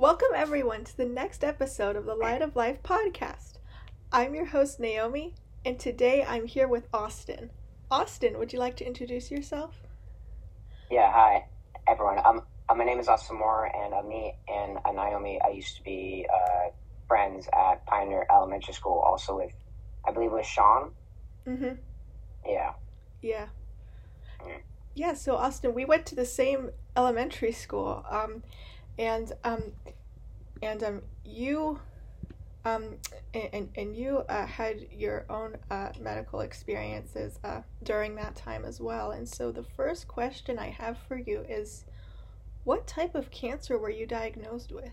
Welcome, everyone, to the next episode of the Light of Life podcast. I'm your host, Naomi, and today I'm here with Austin. Austin, would you like to introduce yourself? Yeah, hi, everyone. Um, uh, my name is Austin Moore, and uh, me and uh, Naomi, I used to be uh, friends at Pioneer Elementary School, also with, I believe, with Sean. Mm-hmm. Yeah. Yeah. Mm. Yeah, so Austin, we went to the same elementary school. Um, and um, and um, you um, and, and you uh, had your own uh, medical experiences uh, during that time as well. And so the first question I have for you is, what type of cancer were you diagnosed with?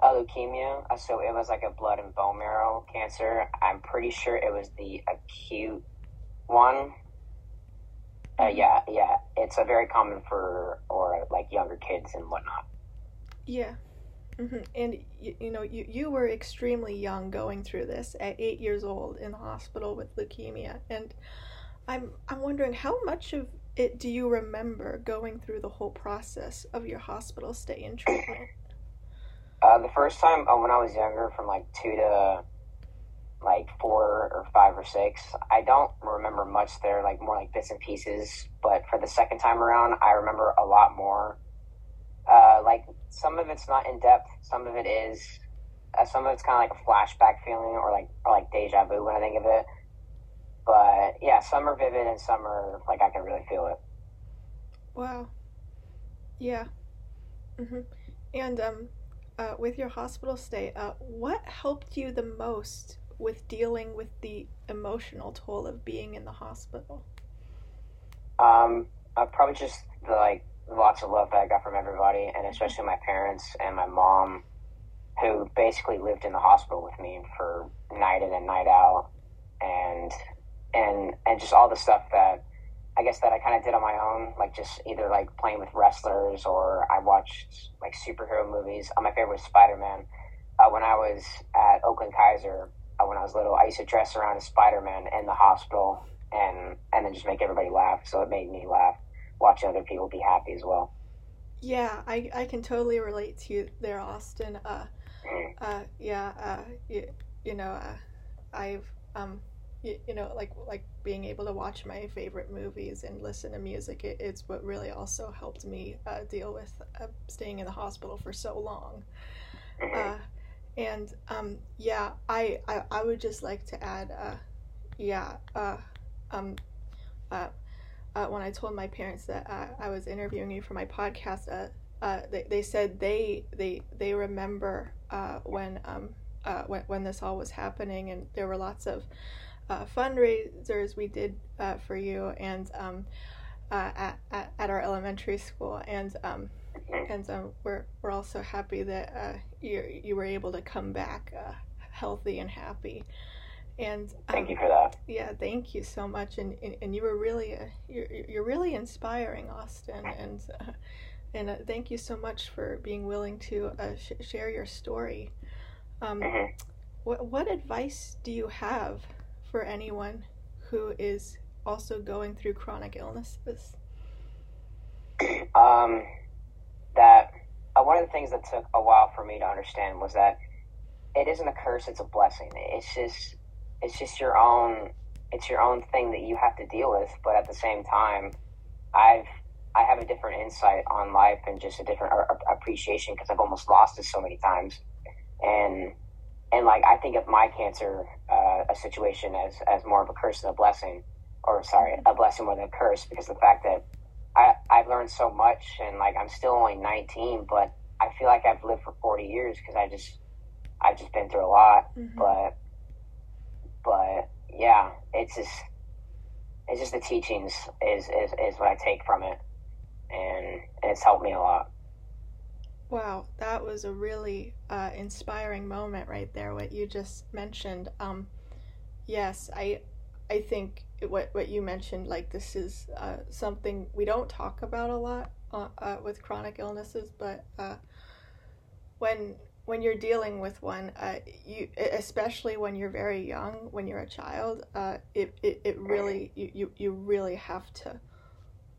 Uh, leukemia. Uh, so it was like a blood and bone marrow cancer. I'm pretty sure it was the acute one. Uh, yeah, yeah. It's a very common for or like younger kids and whatnot. Yeah. hmm And you, you know, you, you were extremely young going through this at eight years old in the hospital with leukemia, and I'm I'm wondering how much of it do you remember going through the whole process of your hospital stay and treatment? Uh, the first time uh, when I was younger, from like two to like four or five or six, I don't remember much there, like more like bits and pieces. But for the second time around, I remember a lot more. Uh, like some of it's not in depth, some of it is. Uh, some of it's kind of like a flashback feeling, or like or like deja vu when I think of it. But yeah, some are vivid and some are like I can really feel it. Wow. Yeah. hmm And um, uh, with your hospital stay, uh, what helped you the most with dealing with the emotional toll of being in the hospital? Um, uh, probably just the like lots of love that I got from everybody, and especially my parents and my mom, who basically lived in the hospital with me for night in and night out, and and and just all the stuff that I guess that I kind of did on my own, like just either like playing with wrestlers or I watched like superhero movies. Uh, my favorite was Spider Man. Uh, when I was at Oakland Kaiser, uh, when I was little, I used to dress around as Spider Man in the hospital and and then just make everybody laugh. So it made me laugh watching other people be happy as well. Yeah, I, I can totally relate to you there, Austin. Uh, uh, yeah, uh, you, you know, uh, I've, um, you, you know, like like being able to watch my favorite movies and listen to music. It, it's what really also helped me uh, deal with uh, staying in the hospital for so long. Uh, and um, yeah, I, I I would just like to add, uh, yeah, uh, um, uh, uh, when I told my parents that uh, I was interviewing you for my podcast, uh, uh, they, they said they they they remember uh, when um uh, when when this all was happening, and there were lots of fundraisers we did for you, and um, at, at at our elementary school, and um, and um, we're we're also happy that you you were able to come back healthy and happy. And um, Thank you for that. yeah, thank you so much, and and, and you were really uh, you're you're really inspiring, Austin, and uh, and uh, thank you so much for being willing to uh, sh- share your story. Um, hmm what what advice do you have for anyone who is also going through chronic illnesses? Um, that uh, one of the things that took a while for me to understand was that it isn't a curse; it's a blessing. It's just it's just your own it's your own thing that you have to deal with. But at the same time, I've I have a different insight on life and just a different a- appreciation because I've almost lost it so many times, and and like I think of my cancer uh, a situation as as more of a curse than a blessing, or sorry, a blessing more than a curse because the fact that I I've learned so much and like I'm still only 19, but I feel like I've lived for 40 years because I just I've just been through a lot, Mhm. but but yeah, it's just it's just the teachings is is, is what I take from it, and, it's helped me a lot. Wow, that was a really uh, inspiring moment right there. What you just mentioned. Um, yes, I, I think what what you mentioned, like this is uh, something we don't talk about a lot uh, uh, with chronic illnesses, but uh, when when you're dealing with one, uh, you especially when you're very young, when you're a child, uh, it, it it really you, you you really have to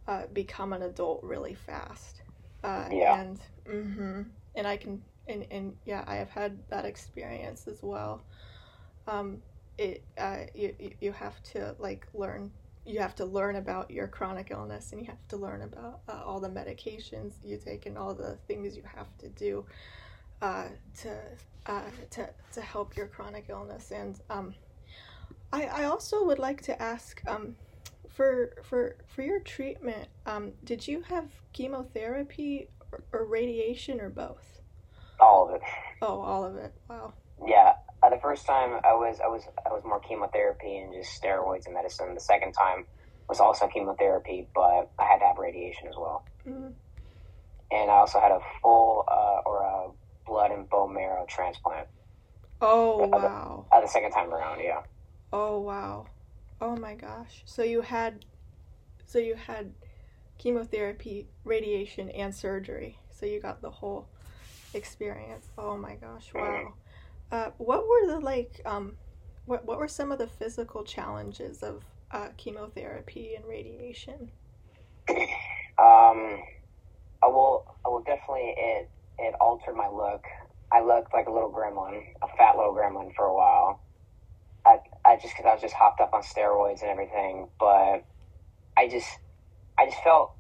uh, become an adult really fast. Uh, Yeah. And mm-hmm, and I can and and yeah, I have had that experience as well. Um, it uh, you you have to like learn. You have to learn about your chronic illness, and you have to learn about uh, all the medications you take and all the things you have to do uh, to uh, to to help your chronic illness. And um, I I also would like to ask um, for for for your treatment. Um, did you have chemotherapy or, or radiation or both? All of it. Oh, all of it. Wow. Yeah. Uh, the first time I was I was I was more chemotherapy and just steroids and medicine. The second time was also chemotherapy, but I had to have radiation as well. Mm-hmm. And I also had a full uh, or a blood and bone marrow transplant. Oh the- wow. Uh, the second time around, yeah. Oh wow. Oh my gosh. So you had so you had chemotherapy, radiation and surgery. So you got the whole experience. Oh my gosh. Wow. Uh, what were the like um what what were some of the physical challenges of uh, chemotherapy and radiation? Um, I will. I will definitely. It it altered my look. I looked like a little gremlin, a fat little gremlin for a while. I I just because I was just hopped up on steroids and everything, but I just I just felt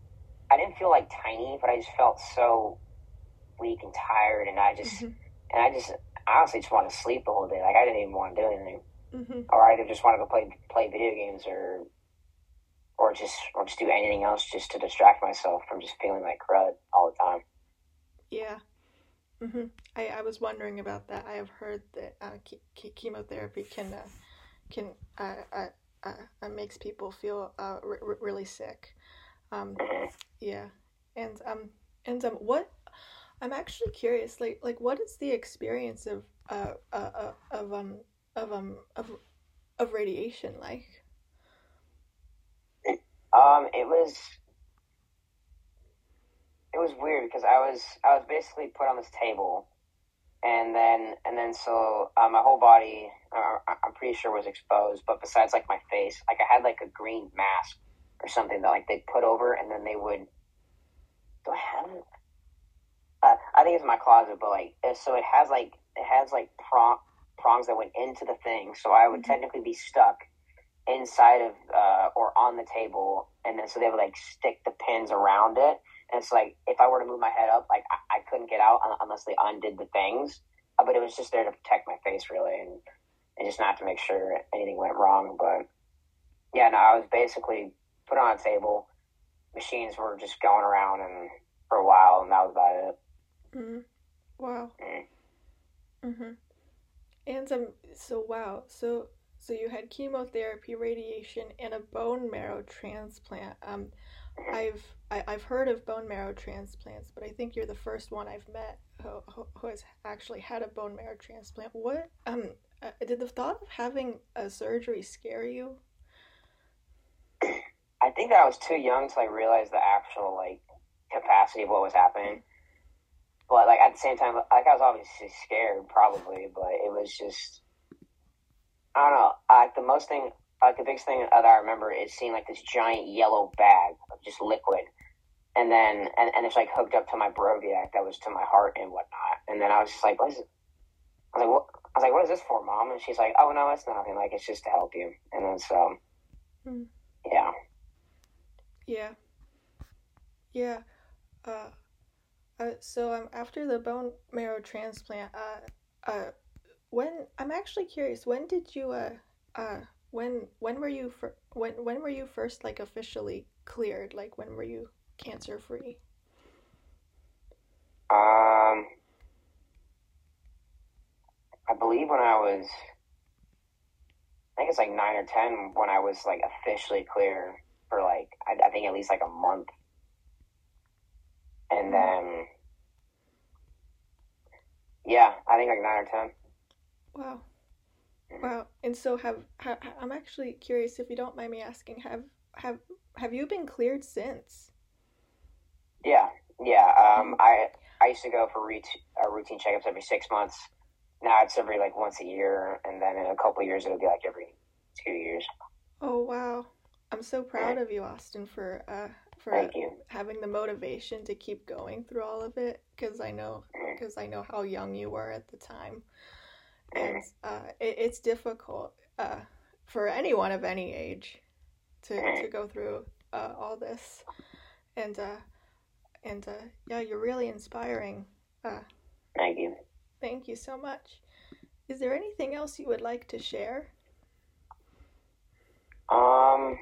I didn't feel like tiny, but I just felt so weak and tired, and I just Mhm. and I just I honestly just wanted to sleep the whole day. Like I didn't even want to do anything, Mhm. or I just want to play play video games or or just or just do anything else just to distract myself from just feeling like crud all the time. Yeah. Hmm I, I was wondering about that. I have heard that uh, che- che- chemotherapy can uh, can uh, uh, uh, uh, makes people feel uh, r- r- really sick. Um, yeah, and um and um what I'm actually curious. Like like what is the experience of uh, uh, uh of um of um of of radiation like? Um, it was it was weird because I was I was basically put on this table, and then and then so uh, my whole body uh, I'm pretty sure was exposed, but besides like my face, like I had like a green mask or something that like they put over, and then they would. Do I have it? Uh, I think it's in my closet, but like so it has like it has like prong, prongs that went into the thing, so I would Mhm. technically be stuck inside of uh, or on the table, and then so they would like stick the pins around it, and it's like if I were to move my head up, like I, I couldn't get out unless they undid the things. Uh, but it was just there to protect my face, really, and and just not to make sure anything went wrong. But yeah, no, I was basically put on a table. Machines were just going around and for a while, and that was about it. Mm. Wow. Mm. Mm-hmm. And um, so wow, so so you had chemotherapy, radiation, and a bone marrow transplant. Um, I've I, I've heard of bone marrow transplants, but I think you're the first one I've met who, who, has actually had a bone marrow transplant. What um uh, did the thought of having a surgery scare you? I think that I was too young to like realize the actual like capacity of what was happening. But like at the same time, like I was obviously scared, probably, but it was just I don't know. Like the most thing, like the biggest thing that I remember is seeing like this giant yellow bag just liquid, and then and, and it's like hooked up to my Broviac that was to my heart and whatnot. And then I was just like, what is it? I was like, what? I was like, what is this for, mom? And she's like, oh no, it's nothing. Like it's just to help you. And then so, Hmm. yeah. Yeah. Yeah. Uh, uh, so um, after the bone marrow transplant, uh, uh, when I'm actually curious, when did you uh, uh, when when were you fir- when when were you first like officially cleared? Like when were you cancer free? Um, I believe when I was, I think it's like nine or ten when I was like officially clear for like I, I think at least like a month, and then yeah, I think like nine or ten. Wow. Wow. And so have, ha I'm actually curious if you don't mind me asking, have have have you been cleared since? Yeah, yeah. Um, I I used to go for ret- uh, routine checkups every six months. Now it's every like once a year, and then in a couple of years it'll be like every two years. Oh wow. I'm so proud of you, Austin, for uh for having the motivation to keep going through all of it because I know because I know how young you were at the time, and uh, it, it's difficult uh, for anyone of any age to to go through uh, all this, and uh, and uh, yeah, you're really inspiring. Uh, Thank you. thank you so much. Is there anything else you would like to share? Um,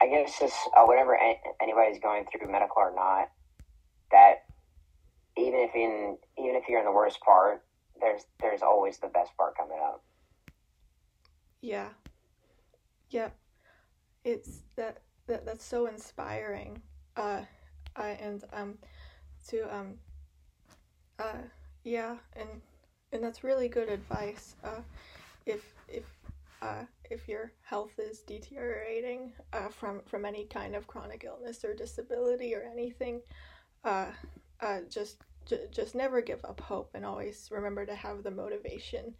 I guess just uh, whenever anybody's going through medical or not, that even if in even if you're in the worst part, there's there's always the best part coming up. Yeah. Yep. It's that, that that's so inspiring. Uh, uh and um to um uh yeah, and and that's really good advice. Uh if if uh if your health is deteriorating uh from from any kind of chronic illness or disability or anything, uh uh just j- just never give up hope and always remember to have the motivation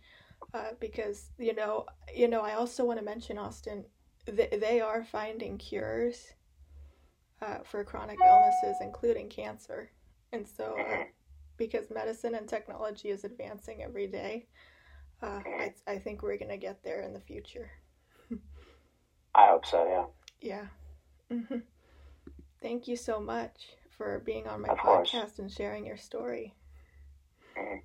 uh, because you know you know I also want to mention Austin they, they are finding cures uh, for chronic illnesses including cancer and so uh, because medicine and technology is advancing every day uh, I, I think we're gonna get there in the future I hope so. Yeah. yeah hmm thank you so much for being on my Of course. podcast and sharing your story Mhm.